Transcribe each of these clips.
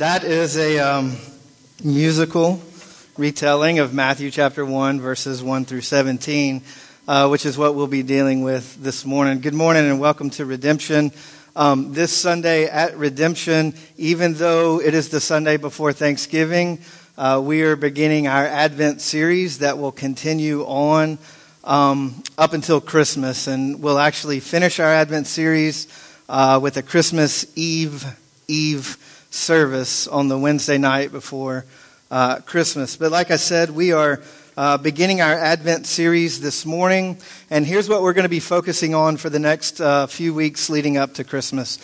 That is a um, musical retelling of Matthew chapter 1, verses 1 through 17, uh, which is what we'll be dealing with this morning. Good morning and welcome to Redemption. Um, this Sunday at Redemption, even though it is the Sunday before Thanksgiving, uh, we are beginning our Advent series that will continue on um, up until Christmas. And we'll actually finish our Advent series uh, with a Christmas Eve Eve service on the Wednesday night before uh, Christmas. But like I said, we are uh, beginning our Advent series this morning, and here's what we're going to be focusing on for the next uh, few weeks leading up to Christmas.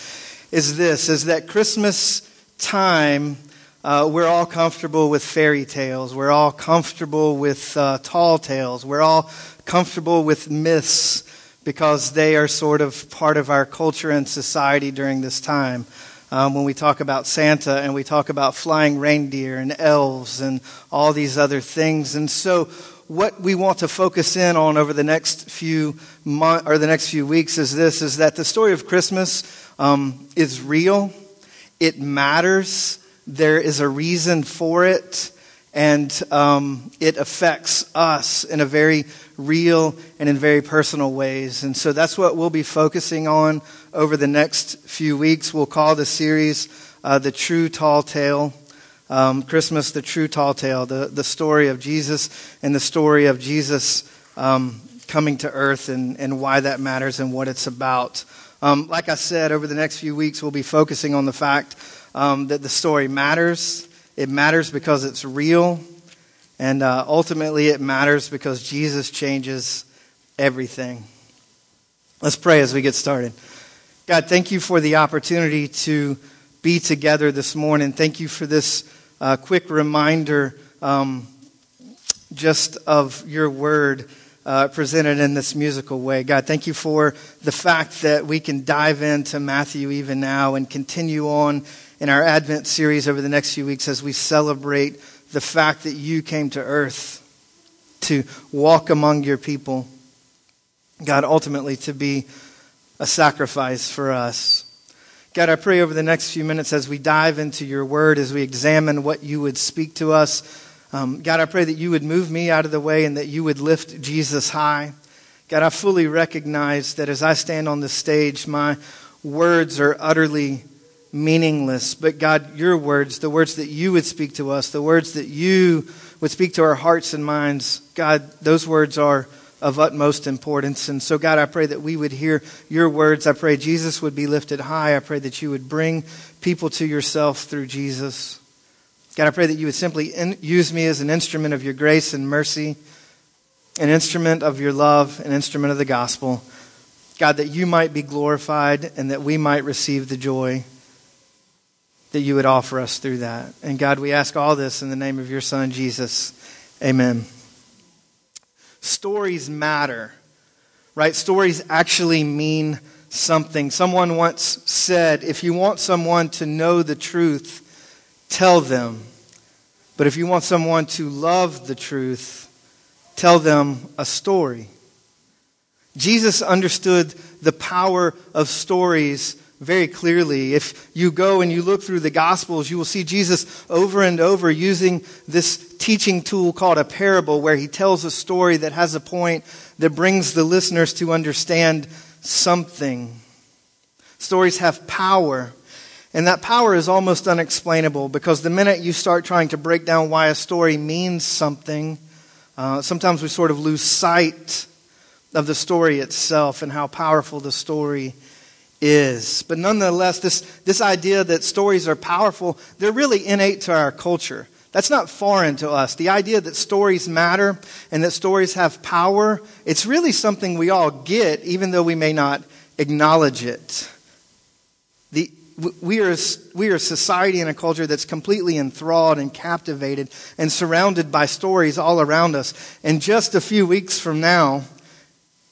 Is this: is that Christmas time? Uh, we're all comfortable with fairy tales. We're all comfortable with uh, tall tales. We're all comfortable with myths because they are sort of part of our culture and society during this time um, when we talk about Santa and we talk about flying reindeer and elves and all these other things. And so, what we want to focus in on over the next few or the next few weeks is this: is that the story of Christmas um, is real, it matters, there is a reason for it, and um, it affects us in a very real and in very personal ways. And so that's what we'll be focusing on over the next few weeks. We'll call the series uh, The True Tall Tale. Um, Christmas, the true tall tale, the, the story of Jesus and the story of Jesus um, coming to earth and, and why that matters and what it's about. Um, like I said, over the next few weeks, we'll be focusing on the fact um, that the story matters. It matters because it's real. And uh, ultimately, it matters because Jesus changes everything. Let's pray as we get started. God, thank you for the opportunity to be together this morning. Thank you for this uh, quick reminder um, just of your word uh, presented in this musical way. God, thank you for the fact that we can dive into Matthew even now and continue on in our Advent series over the next few weeks as we celebrate the fact that you came to earth to walk among your people. God, ultimately to be a sacrifice for us. God, I pray over the next few minutes as we dive into your word, as we examine what you would speak to us. Um, God, I pray that you would move me out of the way and that you would lift Jesus high. God, I fully recognize that as I stand on the stage, my words are utterly meaningless. But God, your words, the words that you would speak to us, the words that you would speak to our hearts and minds, God, those words are of utmost importance. And so, God, I pray that we would hear your words. I pray Jesus would be lifted high. I pray that you would bring people to yourself through Jesus. God, I pray that you would simply in, use me as an instrument of your grace and mercy, an instrument of your love, an instrument of the gospel. God, that you might be glorified and that we might receive the joy that you would offer us through that. And God, we ask all this in the name of your Son, Jesus. Amen. Stories matter, right? Stories actually mean something. Someone once said if you want someone to know the truth, tell them. But if you want someone to love the truth, tell them a story. Jesus understood the power of stories very clearly. If you go and you look through the Gospels, you will see Jesus over and over using this teaching tool called a parable, where he tells a story that has a point that brings the listeners to understand something. Stories have power. And that power is almost unexplainable because the minute you start trying to break down why a story means something, uh, sometimes we sort of lose sight of the story itself and how powerful the story is. But nonetheless, this, this idea that stories are powerful, they're really innate to our culture. That's not foreign to us. The idea that stories matter and that stories have power, it's really something we all get, even though we may not acknowledge it. The, we, are, we are a society and a culture that's completely enthralled and captivated and surrounded by stories all around us. And just a few weeks from now,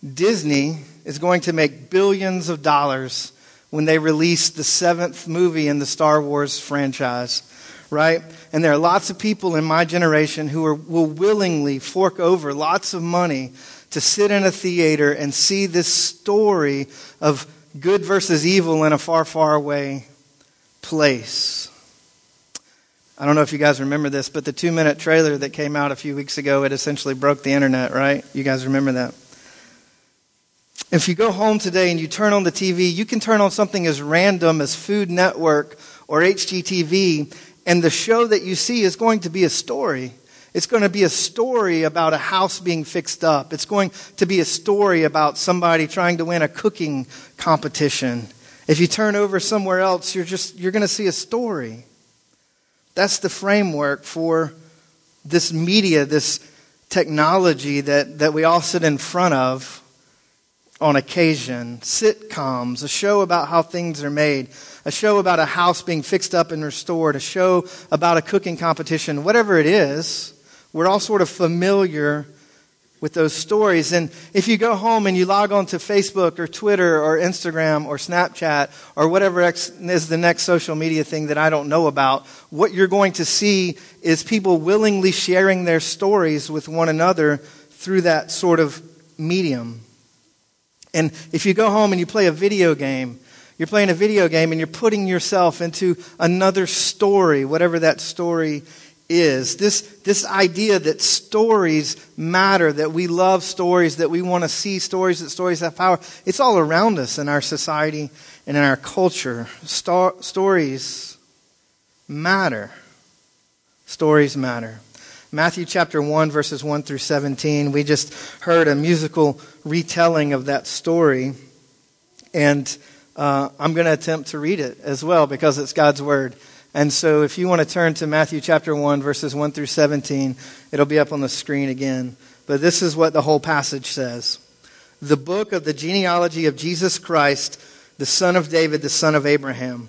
Disney is going to make billions of dollars when they release the seventh movie in the Star Wars franchise, right? And there are lots of people in my generation who are, will willingly fork over lots of money to sit in a theater and see this story of good versus evil in a far, far away place. I don't know if you guys remember this, but the two minute trailer that came out a few weeks ago, it essentially broke the internet, right? You guys remember that? If you go home today and you turn on the TV, you can turn on something as random as Food Network or HGTV, and the show that you see is going to be a story. It's going to be a story about a house being fixed up. It's going to be a story about somebody trying to win a cooking competition. If you turn over somewhere else, you're just you're going to see a story. That's the framework for this media, this technology that, that we all sit in front of on occasion. Sitcoms, a show about how things are made, a show about a house being fixed up and restored, a show about a cooking competition, whatever it is, we're all sort of familiar with those stories. And if you go home and you log on to Facebook or Twitter or Instagram or Snapchat or whatever is the next social media thing that I don't know about, what you're going to see is people willingly sharing their stories with one another through that sort of medium. And if you go home and you play a video game, you're playing a video game and you're putting yourself into another story, whatever that story is. This, this idea that stories matter, that we love stories, that we want to see stories, that stories have power. It's all around us in our society and in our culture. Star, stories matter. Stories matter. Matthew chapter 1, verses 1 through 17. We just heard a musical retelling of that story. And uh, I'm going to attempt to read it as well because it's God's word. And so if you want to turn to Matthew chapter 1, verses 1 through 17, it'll be up on the screen again. But this is what the whole passage says The book of the genealogy of Jesus Christ, the son of David, the son of Abraham.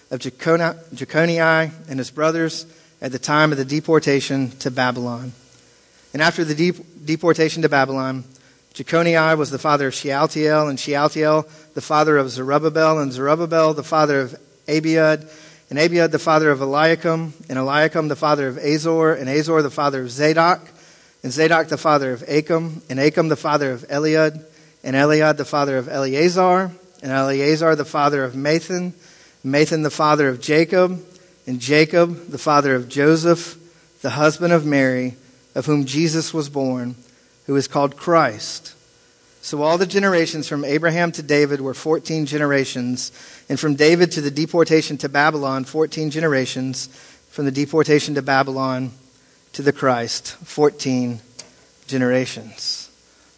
of Jeconiah and his brothers at the time of the deportation to Babylon. And after the deportation to Babylon, Jeconiah was the father of Shealtiel, and Shealtiel the father of Zerubbabel, and Zerubbabel the father of Abiud, and Abiud the father of Eliakim, and Eliakim the father of Azor, and Azor the father of Zadok, and Zadok the father of Achim, and Achim the father of Eliud, and Eliud the father of Eleazar, and Eleazar the father of Matthan, Matthan the father of Jacob, and Jacob the father of Joseph, the husband of Mary, of whom Jesus was born, who is called Christ. So all the generations from Abraham to David were 14 generations, and from David to the deportation to Babylon, 14 generations, from the deportation to Babylon to the Christ, 14 generations.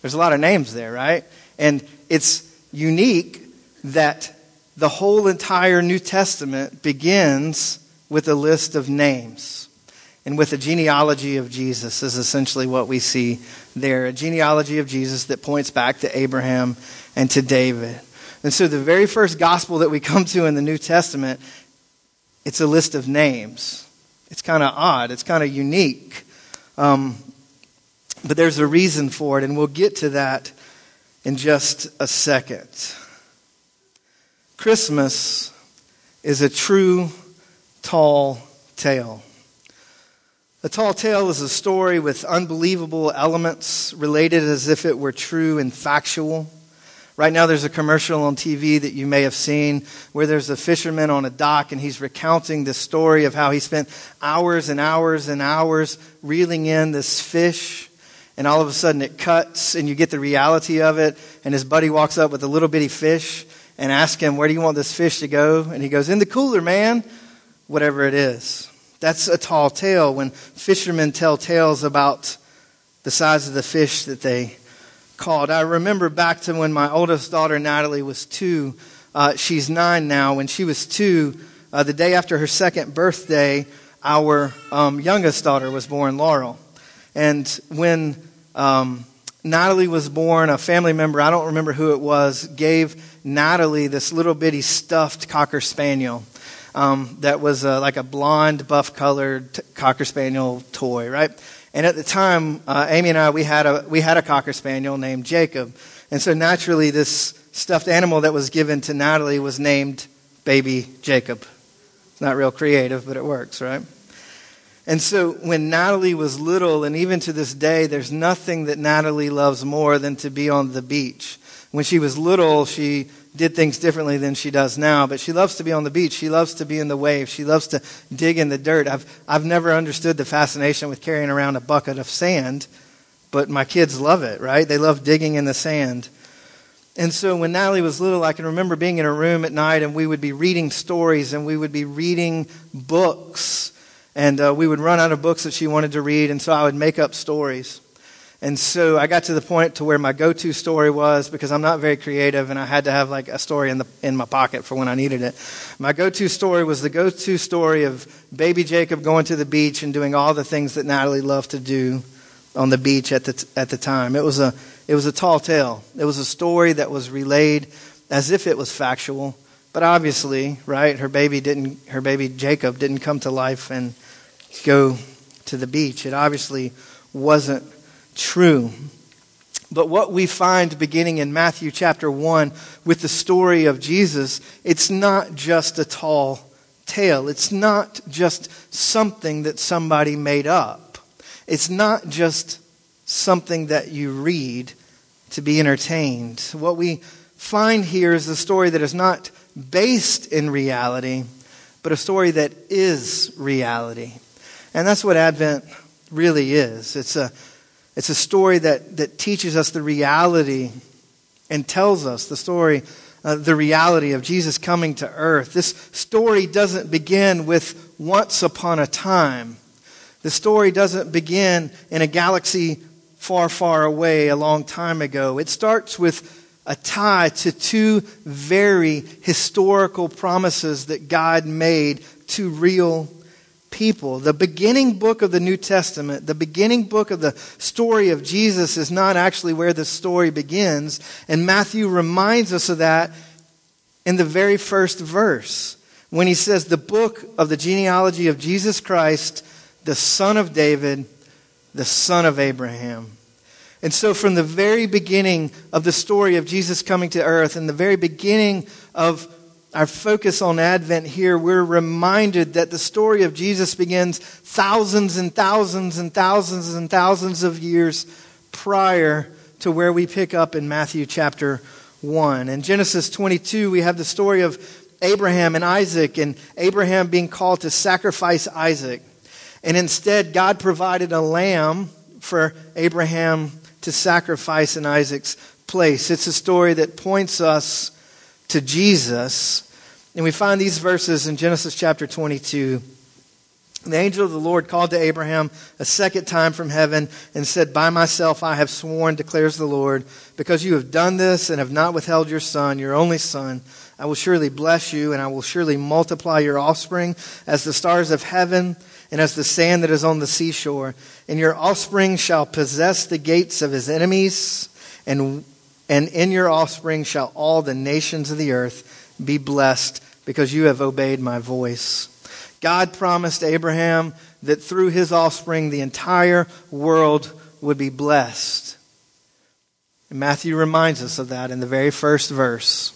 There's a lot of names there, right? And it's unique that the whole entire New Testament begins with a list of names and with a genealogy of Jesus is essentially what we see there. A genealogy of Jesus that points back to Abraham and to David. And so the very first gospel that we come to in the New Testament, it's a list of names. It's kind of odd, it's kind of unique. Um, but there's a reason for it, and we'll get to that in just a second. Christmas is a true, tall tale. A Tall Tale is a story with unbelievable elements related as if it were true and factual. Right now, there's a commercial on TV that you may have seen where there's a fisherman on a dock and he's recounting the story of how he spent hours and hours and hours reeling in this fish. And all of a sudden it cuts and you get the reality of it. And his buddy walks up with a little bitty fish and ask him, Where do you want this fish to go? And he goes, In the cooler, man. Whatever it is. That's a tall tale when fishermen tell tales about the size of the fish that they caught. I remember back to when my oldest daughter, Natalie, was two. Uh, she's nine now. When she was two, uh, the day after her second birthday, our um, youngest daughter was born, Laurel. And when um, Natalie was born, a family member, I don't remember who it was, gave Natalie this little bitty stuffed Cocker Spaniel. Um, that was uh, like a blonde, buff colored t- Cocker Spaniel toy, right? And at the time, uh, Amy and I, we had, a, we had a Cocker Spaniel named Jacob. And so naturally, this stuffed animal that was given to Natalie was named Baby Jacob. It's not real creative, but it works, right? And so when Natalie was little, and even to this day, there's nothing that Natalie loves more than to be on the beach. When she was little, she did things differently than she does now, but she loves to be on the beach. She loves to be in the waves. She loves to dig in the dirt. I've, I've never understood the fascination with carrying around a bucket of sand, but my kids love it, right? They love digging in the sand. And so when Natalie was little, I can remember being in a room at night and we would be reading stories and we would be reading books and uh, we would run out of books that she wanted to read, and so I would make up stories. And so I got to the point to where my go-to story was because I'm not very creative, and I had to have like a story in the in my pocket for when I needed it. My go-to story was the go-to story of baby Jacob going to the beach and doing all the things that Natalie loved to do on the beach at the at the time. It was a it was a tall tale. It was a story that was relayed as if it was factual, but obviously, right? Her baby didn't. Her baby Jacob didn't come to life and go to the beach. It obviously wasn't true. But what we find beginning in Matthew chapter 1 with the story of Jesus, it's not just a tall tale. It's not just something that somebody made up. It's not just something that you read to be entertained. What we find here is a story that is not based in reality, but a story that is reality. And that's what Advent really is. It's a, it's a story that, that teaches us the reality and tells us the story, uh, the reality of Jesus coming to earth. This story doesn't begin with once upon a time. The story doesn't begin in a galaxy far, far away a long time ago. It starts with a tie to two very historical promises that God made to real people. The beginning book of the New Testament, the beginning book of the story of Jesus, is not actually where the story begins. And Matthew reminds us of that in the very first verse when he says, The book of the genealogy of Jesus Christ, the son of David, the son of Abraham. And so, from the very beginning of the story of Jesus coming to earth, and the very beginning of our focus on Advent here, we're reminded that the story of Jesus begins thousands and thousands and thousands and thousands of years prior to where we pick up in Matthew chapter 1. In Genesis 22, we have the story of Abraham and Isaac, and Abraham being called to sacrifice Isaac. And instead, God provided a lamb for Abraham to sacrifice in Isaac's place. It's a story that points us to Jesus. And we find these verses in Genesis chapter 22. The angel of the Lord called to Abraham a second time from heaven and said, By myself I have sworn, declares the Lord, because you have done this and have not withheld your son, your only son. I will surely bless you, and I will surely multiply your offspring as the stars of heaven and as the sand that is on the seashore. And your offspring shall possess the gates of his enemies, and and in your offspring shall all the nations of the earth be blessed because you have obeyed my voice. God promised Abraham that through his offspring the entire world would be blessed. And Matthew reminds us of that in the very first verse.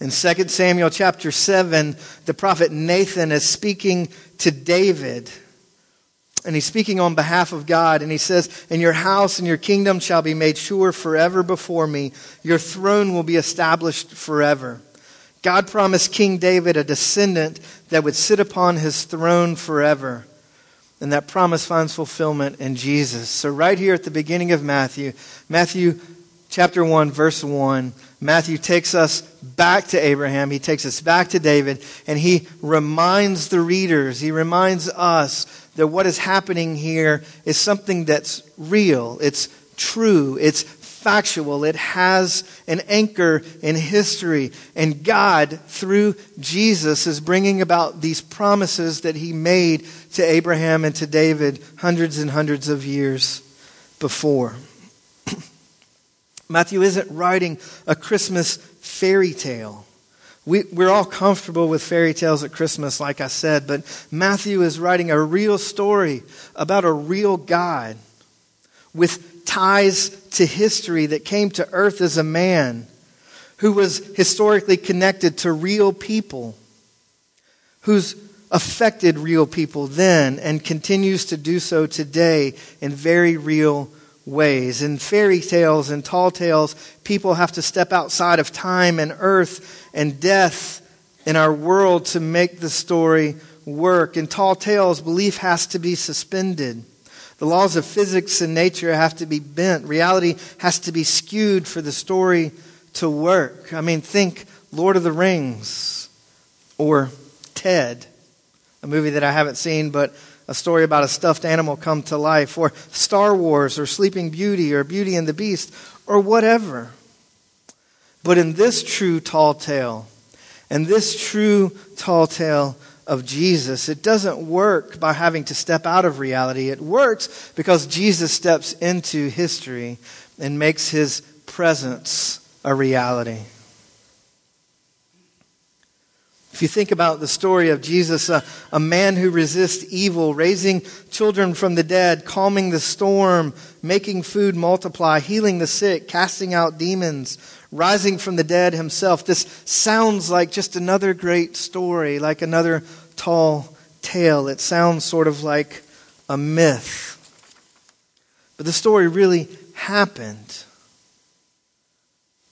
In 2 Samuel chapter 7, the prophet Nathan is speaking to David and he's speaking on behalf of God, and he says, And your house and your kingdom shall be made sure forever before me. Your throne will be established forever. God promised King David a descendant that would sit upon his throne forever. And that promise finds fulfillment in Jesus. So, right here at the beginning of Matthew, Matthew chapter 1, verse 1, Matthew takes us back to Abraham. He takes us back to David, and he reminds the readers, he reminds us that what is happening here is something that's real, it's true, it's factual, it has an anchor in history. And God, through Jesus, is bringing about these promises that he made to Abraham and to David hundreds and hundreds of years before. Matthew isn't writing a Christmas fairy tale. We, we're all comfortable with fairy tales at Christmas, like I said, but Matthew is writing a real story about a real God with ties to history that came to earth as a man who was historically connected to real people, who's affected real people then and continues to do so today in very real ways. In fairy tales and tall tales, people have to step outside of time and earth and death in our world to make the story work. In tall tales, belief has to be suspended. The laws of physics and nature have to be bent. Reality has to be skewed for the story to work. I mean, think Lord of the Rings or Ted, a movie that I haven't seen, but a story about a stuffed animal come to life, or Star Wars, or Sleeping Beauty, or Beauty and the Beast, or whatever. But in this true tall tale, and this true tall tale of Jesus, it doesn't work by having to step out of reality. It works because Jesus steps into history and makes his presence a reality. If you think about the story of Jesus, a, a, man who resists evil, raising children from the dead, calming the storm, making food multiply, healing the sick, casting out demons, rising from the dead himself, this sounds like just another great story, like another tall tale. It sounds sort of like a myth. But the story really happened.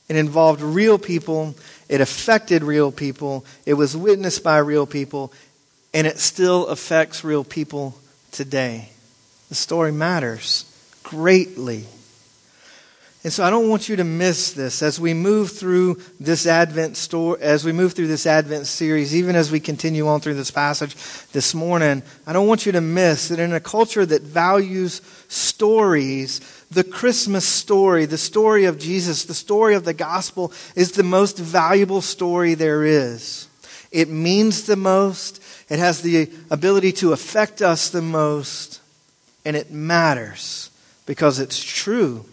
It involved real people it affected real people. It was witnessed by real people. And it still affects real people today. The story matters greatly. And so I don't want you to miss this as we move through this Advent story, as we move through this Advent series, even as we continue on through this passage this morning. I don't want you to miss that in a culture that values stories, the Christmas story, the story of Jesus, the story of the gospel is the most valuable story there is. It means the most. It has the ability to affect us the most. And it matters because it's true,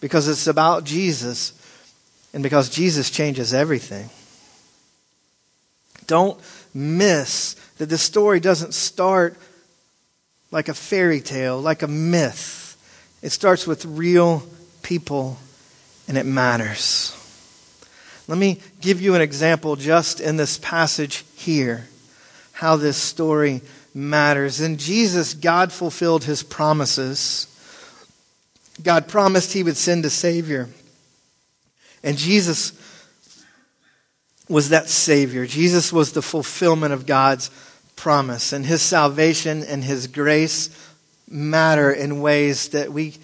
because it's about Jesus, and because Jesus changes everything. Don't miss that the story doesn't start like a fairy tale, like a myth it starts with real people, and it matters. Let me give you an example just in this passage here, how this story matters. In Jesus, God fulfilled his promises. God promised he would send a Savior. And Jesus was that Savior. Jesus was the fulfillment of God's promise. And his salvation and his grace matter in ways that we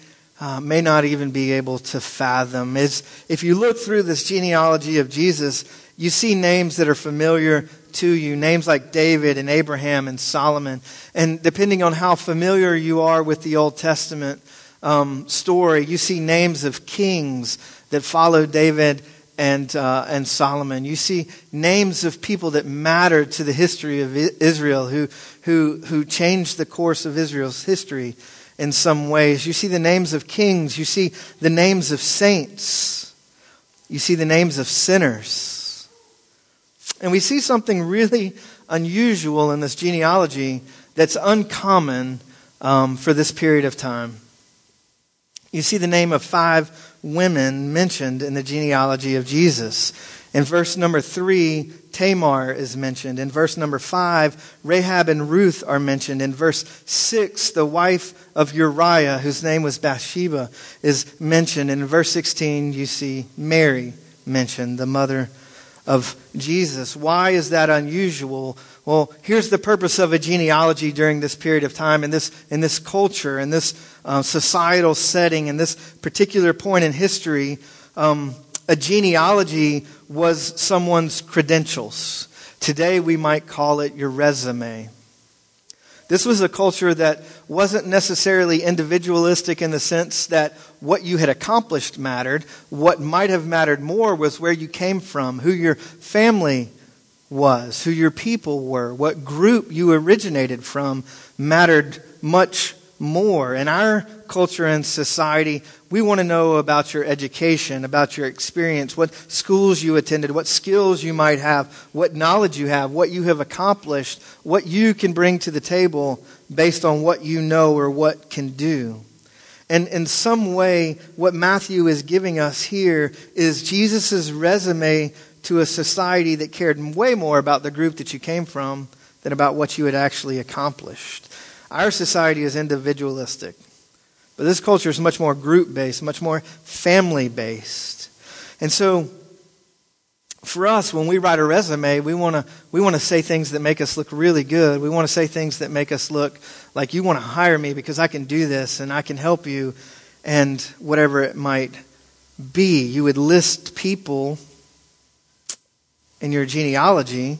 uh, may not even be able to fathom. It's, if you look through this genealogy of Jesus, you see names that are familiar to you, names like David and Abraham and Solomon. And depending on how familiar you are with the Old Testament um, story, you see names of kings that followed David and, uh, and Solomon. You see names of people that mattered to the history of Israel who, who, who changed the course of Israel's history in some ways. You see the names of kings, you see the names of saints, you see the names of sinners. And we see something really unusual in this genealogy that's uncommon um, for this period of time. You see the name of five women mentioned in the genealogy of Jesus. In verse number three, Tamar is mentioned. In verse number five, Rahab and Ruth are mentioned. In verse six, the wife of Uriah, whose name was Bathsheba, is mentioned. In verse 16, you see Mary mentioned, the mother of Jesus. Why is that unusual? Well, here's the purpose of a genealogy during this period of time in this, in this culture, in this uh, societal setting, in this particular point in history. Um, a genealogy was someone's credentials. Today we might call it your resume. This was a culture that wasn't necessarily individualistic in the sense that what you had accomplished mattered. What might have mattered more was where you came from, who your family was, who your people were, what group you originated from mattered much more. In our culture and society, we want to know about your education, about your experience, what schools you attended, what skills you might have, what knowledge you have, what you have accomplished, what you can bring to the table based on what you know or what can do. And in some way, what Matthew is giving us here is Jesus' resume to a society that cared way more about the group that you came from than about what you had actually accomplished. Our society is individualistic, but this culture is much more group based, much more family based. And so, for us, when we write a resume, we want to we want to say things that make us look really good. We want to say things that make us look like you want to hire me because I can do this and I can help you, and whatever it might be. You would list people in your genealogy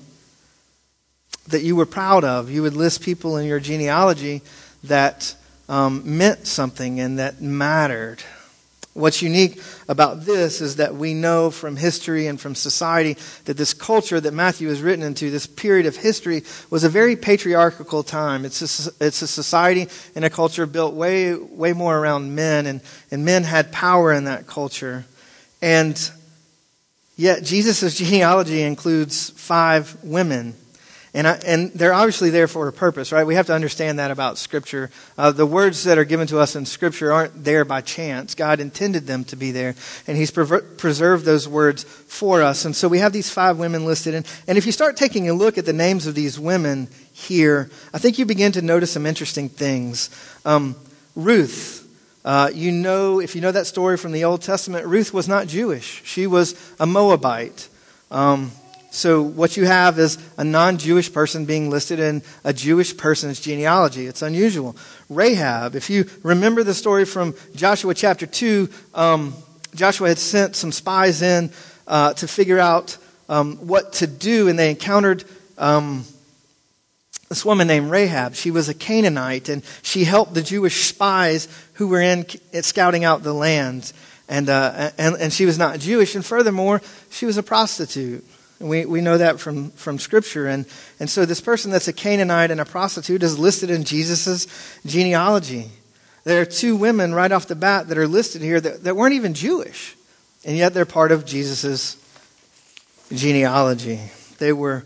that you were proud of. You would list people in your genealogy that um, meant something and that mattered. What's unique about this is that we know from history and from society that this culture that Matthew is written into, this period of history, was a very patriarchal time. It's a, it's a society and a culture built way, way more around men, and, and men had power in that culture. And yet, Jesus' genealogy includes five women. And, I, and they're obviously there for a purpose, right? We have to understand that about Scripture. Uh, the words that are given to us in Scripture aren't there by chance. God intended them to be there, and He's preserved those words for us. And so we have these five women listed. And, and if you start taking a look at the names of these women here, I think you begin to notice some interesting things. Um, Ruth, uh, you know, if you know that story from the Old Testament, Ruth was not Jewish. She was a Moabite. Um, so, what you have is a non Jewish person being listed in a Jewish person's genealogy. It's unusual. Rahab, if you remember the story from Joshua chapter 2, um, Joshua had sent some spies in uh, to figure out um, what to do, and they encountered um, this woman named Rahab. She was a Canaanite, and she helped the Jewish spies who were in scouting out the land. And, uh, and, and she was not Jewish, and furthermore, she was a prostitute. We, we know that from, from Scripture. And, and so this person that's a Canaanite and a prostitute is listed in Jesus' genealogy. There are two women right off the bat that are listed here that, that weren't even Jewish, and yet they're part of Jesus' genealogy. They were,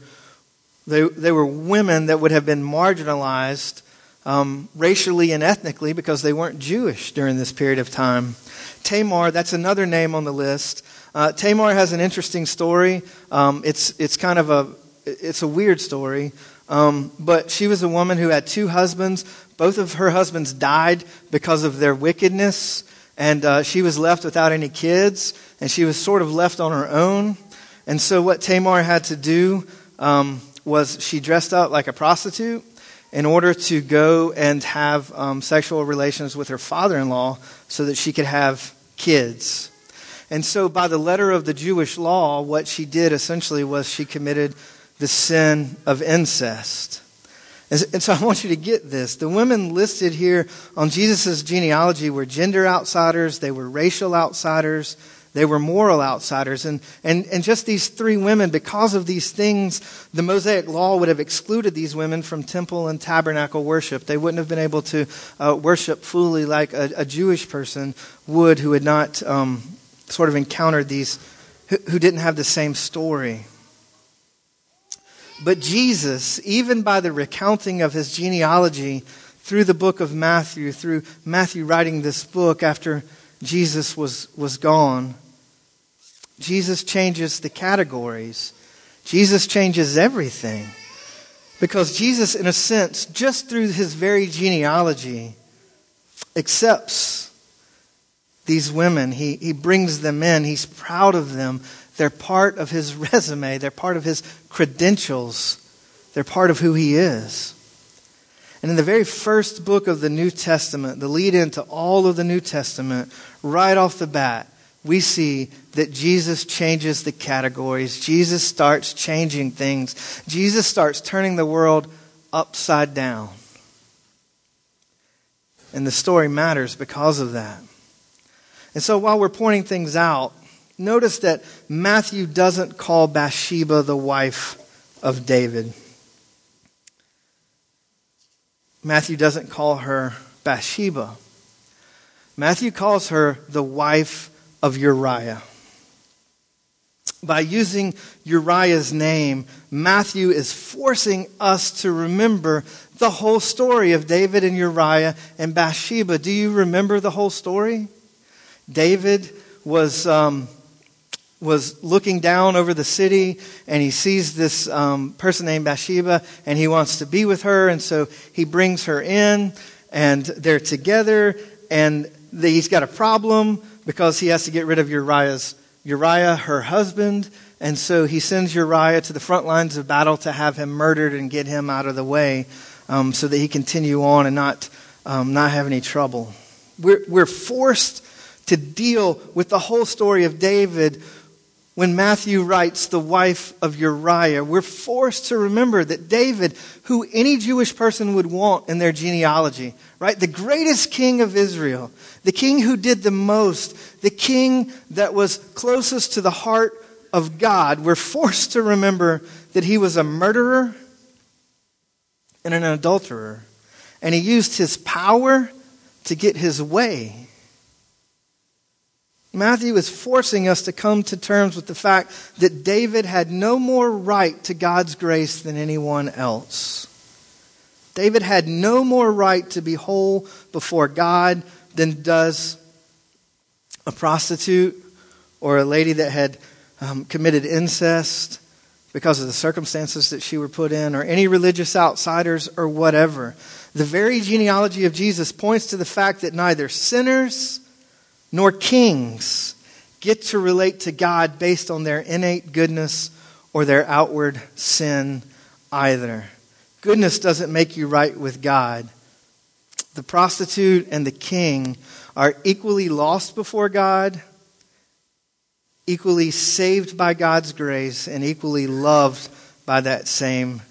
they, they were women that would have been marginalized um, racially and ethnically because they weren't Jewish during this period of time. Tamar, that's another name on the list. Uh, Tamar has an interesting story. Um, it's, it's kind of a, it's a weird story. Um, but she was a woman who had two husbands. Both of her husbands died because of their wickedness. And uh, she was left without any kids. And she was sort of left on her own. And so what Tamar had to do um, was she dressed up like a prostitute in order to go and have um, sexual relations with her father in law so that she could have kids. And so, by the letter of the Jewish law, what she did essentially was she committed the sin of incest. And so I want you to get this. The women listed here on Jesus' genealogy were gender outsiders, they were racial outsiders, they were moral outsiders. And, and, and just these three women, because of these things, the Mosaic law would have excluded these women from temple and tabernacle worship. They wouldn't have been able to uh, worship fully like a, a, Jewish person would who had not um, sort of encountered these, who, didn't have the same story. But Jesus, even by the recounting of his genealogy through the book of Matthew, through Matthew writing this book after Jesus was, was gone, Jesus changes the categories. Jesus changes everything. Because Jesus, in a sense, just through his very genealogy, accepts these women. He, he brings them in. He's proud of them. They're part of his resume, they're part of his credentials, they're part of who he is. And in the very first book of the New Testament, the lead into all of the New Testament, right off the bat, we see that Jesus changes the categories. Jesus starts changing things. Jesus starts turning the world upside down. And the story matters because of that. And so while we're pointing things out, notice that Matthew doesn't call Bathsheba the wife of David. Matthew doesn't call her Bathsheba. Matthew calls her the wife of Uriah. By using Uriah's name, Matthew is forcing us to remember the whole story of David and Uriah and Bathsheba. Do you remember the whole story? David was, um, was looking down over the city and he sees this um, person named Bathsheba and he wants to be with her. And so he brings her in and they're together and he's got a problem because he has to get rid of Uriah's Uriah, her husband, and so he sends Uriah to the front lines of battle to have him murdered and get him out of the way, um, so that he continue on and not um, not have any trouble. We're we're forced to deal with the whole story of David when Matthew writes the wife of Uriah, we're forced to remember that David, who any Jewish person would want in their genealogy, right? The greatest king of Israel, the king who did the most, the king that was closest to the heart of God, we're forced to remember that he was a murderer and an adulterer. And he used his power to get his way. Matthew is forcing us to come to terms with the fact that David had no more right to God's grace than anyone else. David had no more right to be whole before God than does a prostitute or a lady that had um, committed incest because of the circumstances that she were put in, or any religious outsiders or whatever. The very genealogy of Jesus points to the fact that neither sinners nor kings get to relate to God based on their innate goodness or their outward sin either. Goodness doesn't make you right with God. The prostitute and the king are equally lost before God, equally saved by God's grace, and equally loved by that same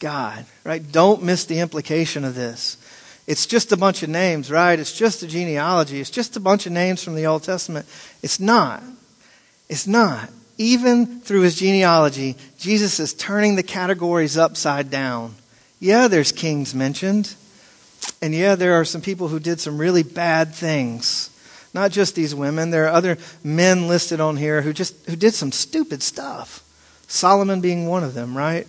God. Right? Don't miss the implication of this. It's just a bunch of names, right? It's just a genealogy. It's just a bunch of names from the Old Testament. It's not. It's not. Even through his genealogy, Jesus is turning the categories upside down. Yeah, there's kings mentioned. And yeah, there are some people who did some really bad things. Not just these women. There are other men listed on here who just who did some stupid stuff. Solomon being one of them, right?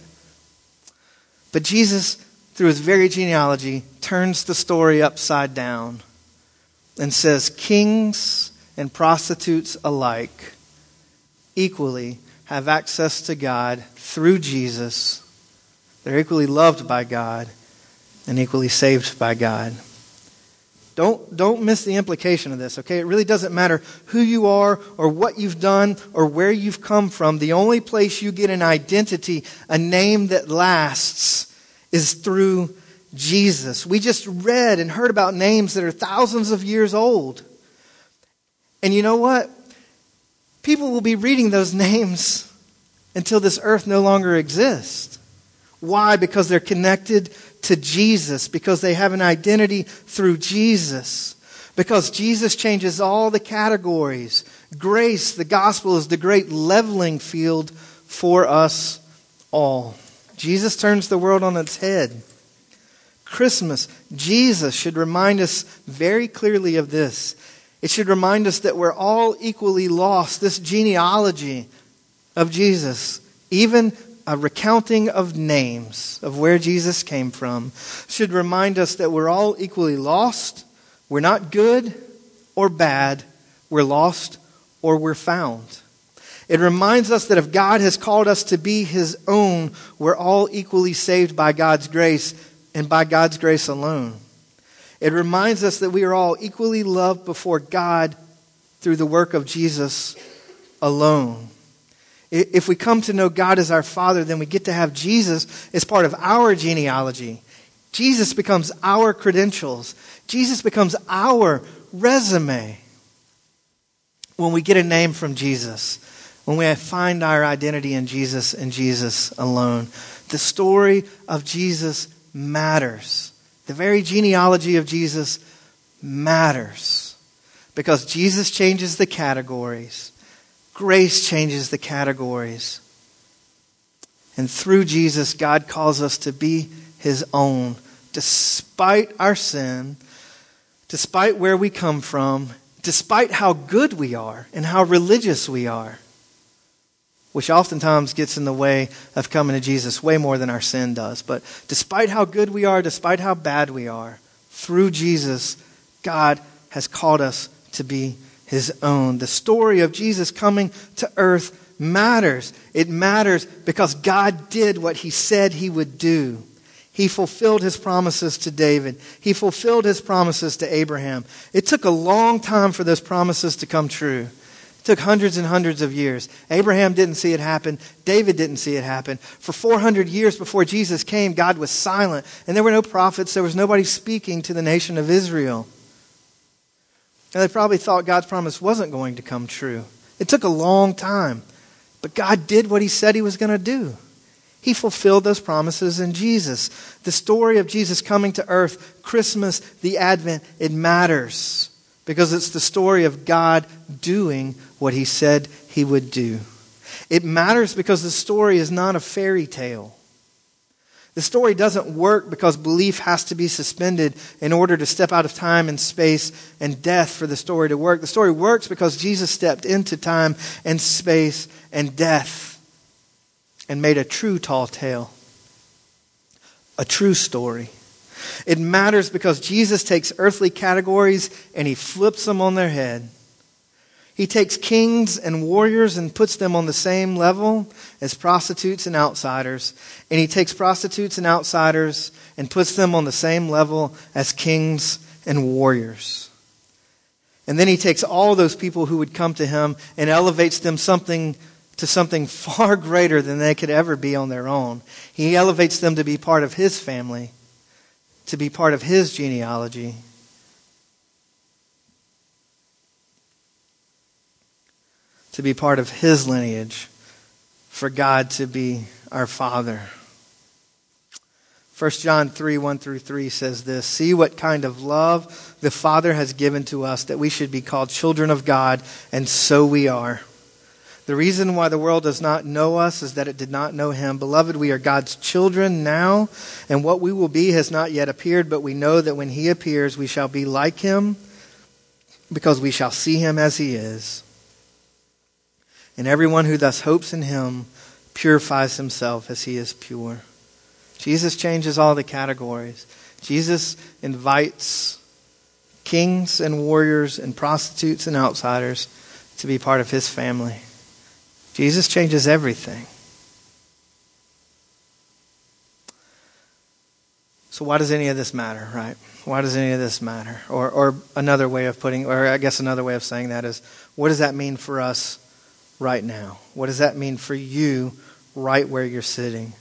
But Jesus through his very genealogy, turns the story upside down and says kings and prostitutes alike equally have access to God through Jesus. They're equally loved by God and equally saved by God. Don't, don't miss the implication of this, okay? It really doesn't matter who you are or what you've done or where you've come from. The only place you get an identity, a name that lasts, is through Jesus. We just read and heard about names that are thousands of years old. And you know what? People will be reading those names until this earth no longer exists. Why? Because they're connected to Jesus, because they have an identity through Jesus, because Jesus changes all the categories. Grace, the gospel, is the great leveling field for us all. Jesus turns the world on its head. Christmas, Jesus should remind us very clearly of this. It should remind us that we're all equally lost. This genealogy of Jesus, even a recounting of names of where Jesus came from, should remind us that we're all equally lost. We're not good or bad. We're lost or we're found. It reminds us that if God has called us to be His own, we're all equally saved by God's grace and by God's grace alone. It reminds us that we are all equally loved before God through the work of Jesus alone. If we come to know God as our Father, then we get to have Jesus as part of our genealogy. Jesus becomes our credentials. Jesus becomes our resume. when we get a name from Jesus, when we find our identity in Jesus and Jesus alone. The story of Jesus matters. The very genealogy of Jesus matters because Jesus changes the categories. Grace changes the categories. And through Jesus, God calls us to be his own, despite our sin, despite where we come from, despite how good we are and how religious we are, which oftentimes gets in the way of coming to Jesus way more than our sin does. But despite how good we are, despite how bad we are, through Jesus, God has called us to be his own. The story of Jesus coming to earth matters. It matters because God did what he said he would do. He fulfilled his promises to David. He fulfilled his promises to Abraham. It took a long time for those promises to come true. Took hundreds and hundreds of years. Abraham didn't see it happen. David didn't see it happen. For 400 years before Jesus came, God was silent, and there were no prophets. There was nobody speaking to the nation of Israel. And they probably thought God's promise wasn't going to come true. It took a long time. But God did what he said he was going to do. He fulfilled those promises in Jesus. The story of Jesus coming to earth, Christmas, the Advent, it matters because it's the story of God doing what he said he would do. It matters because the story is not a fairy tale. The story doesn't work because belief has to be suspended in order to step out of time and space and death for the story to work. The story works because Jesus stepped into time and space and death and made a true tall tale, a true story. It matters because Jesus takes earthly categories and he flips them on their head. He takes kings and warriors and puts them on the same level as prostitutes and outsiders. And he takes prostitutes and outsiders and puts them on the same level as kings and warriors. And then he takes all those people who would come to him and elevates them something to something far greater than they could ever be on their own. He elevates them to be part of his family, to be part of his genealogy. To be part of his lineage, for God to be our Father. 1 John 3 1 through 3 says this See what kind of love the Father has given to us that we should be called children of God, and so we are. The reason why the world does not know us is that it did not know him. Beloved, we are God's children now, and what we will be has not yet appeared, but we know that when he appears, we shall be like him because we shall see him as he is. And everyone who thus hopes in him purifies himself as he is pure. Jesus changes all the categories. Jesus invites kings and warriors and prostitutes and outsiders to be part of his family. Jesus changes everything. So, why does any of this matter, right? Why does any of this matter? Or, or another way of putting, or I guess another way of saying that is, what does that mean for us right now? What does that mean for you right where you're sitting?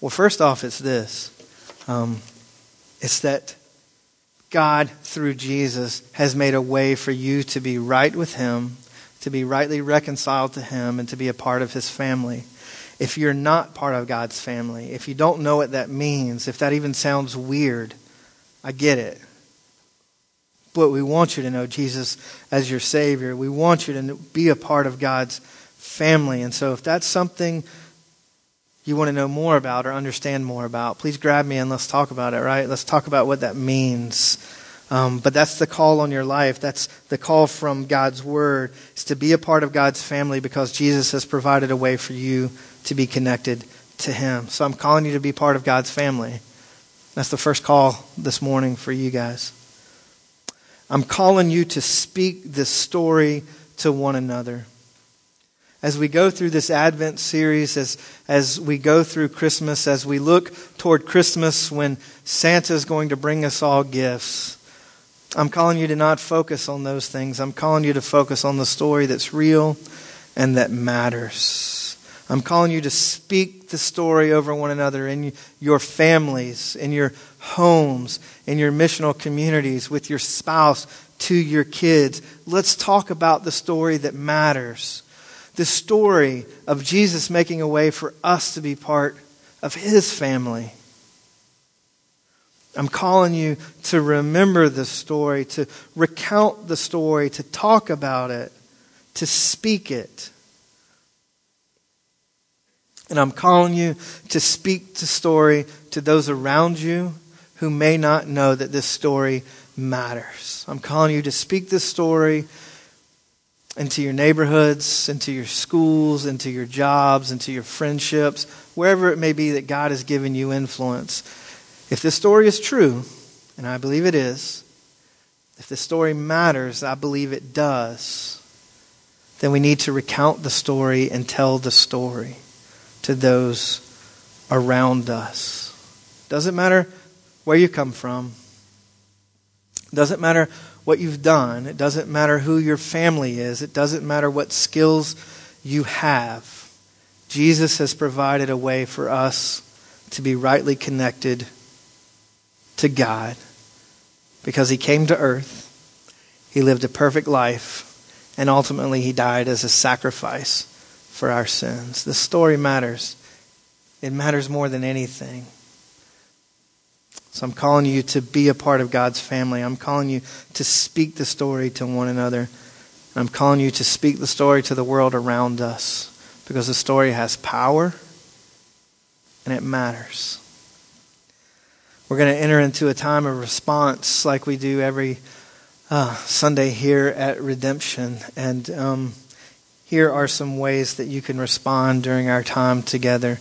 Well, first off, it's this um, it's that God, through Jesus, has made a way for you to be right with Him to be rightly reconciled to Him and to be a part of His family. If you're not part of God's family, if you don't know what that means, if that even sounds weird, I get it. But we want you to know Jesus as your Savior. We want you to be a part of God's family. And so if that's something you want to know more about or understand more about, please grab me and let's talk about it, right? Let's talk about what that means. Um, but that's the call on your life. That's the call from God's Word, is to be a part of God's family because Jesus has provided a way for you to be connected to Him. So I'm calling you to be part of God's family. That's the first call this morning for you guys. I'm calling you to speak this story to one another. As we go through this Advent series, as, as we go through Christmas, as we look toward Christmas when Santa is going to bring us all gifts, I'm calling you to not focus on those things. I'm calling you to focus on the story that's real and that matters. I'm calling you to speak the story over one another in your families, in your homes, in your missional communities, with your spouse, to your kids. Let's talk about the story that matters. The story of Jesus making a way for us to be part of his family. I'm calling you to remember the story, to recount the story, to talk about it, to speak it. And I'm calling you to speak the story to those around you who may not know that this story matters. I'm calling you to speak this story into your neighborhoods, into your schools, into your jobs, into your friendships, wherever it may be that God has given you influence. If this story is true, and I believe it is, if the story matters, I believe it does, then we need to recount the story and tell the story to those around us. Doesn't matter where you come from. Doesn't matter what you've done. It doesn't matter who your family is. It doesn't matter what skills you have. Jesus has provided a way for us to be rightly connected to God because he came to earth, he lived a perfect life, and ultimately he died as a sacrifice for our sins. The story matters. It matters more than anything. So I'm calling you to be a part of God's family. I'm calling you to speak the story to one another. I'm calling you to speak the story to the world around us because the story has power and it matters. We're going to enter into a time of response like we do every uh, Sunday here at Redemption. And um, here are some ways that you can respond during our time together.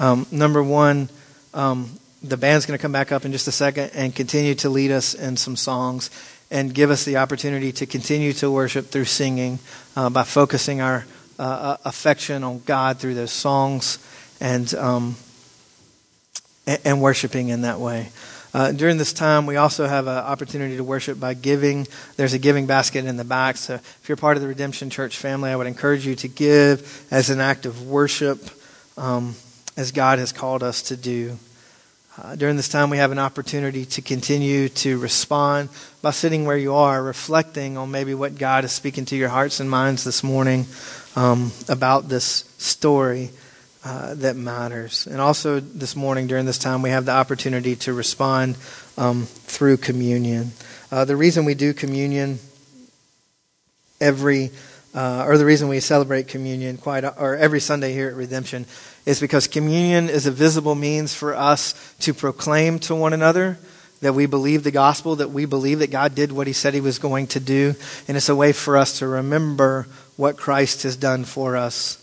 Um, number one, um, the band's going to come back up in just a second and continue to lead us in some songs and give us the opportunity to continue to worship through singing uh, by focusing our uh, uh affection on God through those songs and um, and worshiping in that way. Uh, during this time, we also have an opportunity to worship by giving. There's a giving basket in the back. So if you're part of the Redemption Church family, I would encourage you to give as an act of worship um, as God has called us to do. Uh, during this time, we have an opportunity to continue to respond by sitting where you are, reflecting on maybe what God is speaking to your hearts and minds this morning um, about this story uh, that matters. And also this morning during this time, we have the opportunity to respond um, through communion. Uh, the reason we do communion every, uh, or the reason we celebrate communion quite, or every Sunday here at Redemption, is because communion is a visible means for us to proclaim to one another that we believe the gospel, that we believe that God did what he said he was going to do. And it's a way for us to remember what Christ has done for us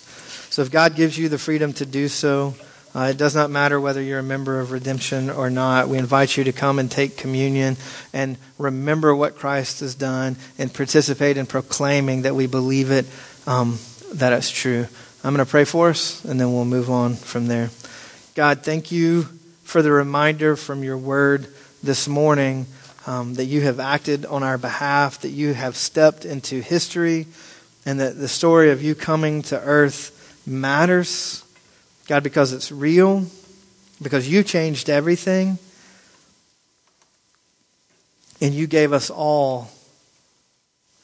So if God gives you the freedom to do so, uh, it does not matter whether you're a member of redemption or not. We invite you to come and take communion and remember what Christ has done and participate in proclaiming that we believe it, um, that it's true. I'm going to pray for us, and then we'll move on from there. God, thank you for the reminder from your word this morning um, that you have acted on our behalf, that you have stepped into history, and that the story of you coming to earth matters, God, because it's real, because you changed everything, and you gave us all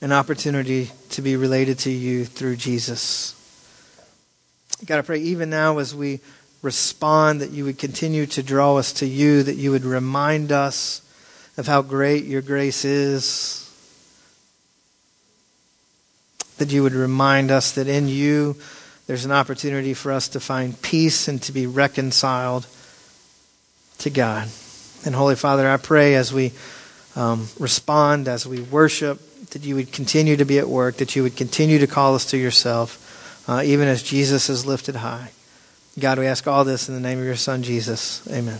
an opportunity to be related to you through Jesus. God, I pray even now as we respond that you would continue to draw us to you, that you would remind us of how great your grace is, that you would remind us that in you there's an opportunity for us to find peace and to be reconciled to God. And Holy Father, I pray as we um, respond, as we worship, that you would continue to be at work, that you would continue to call us to yourself, uh, even as Jesus is lifted high. God, we ask all this in the name of your Son, Jesus. Amen.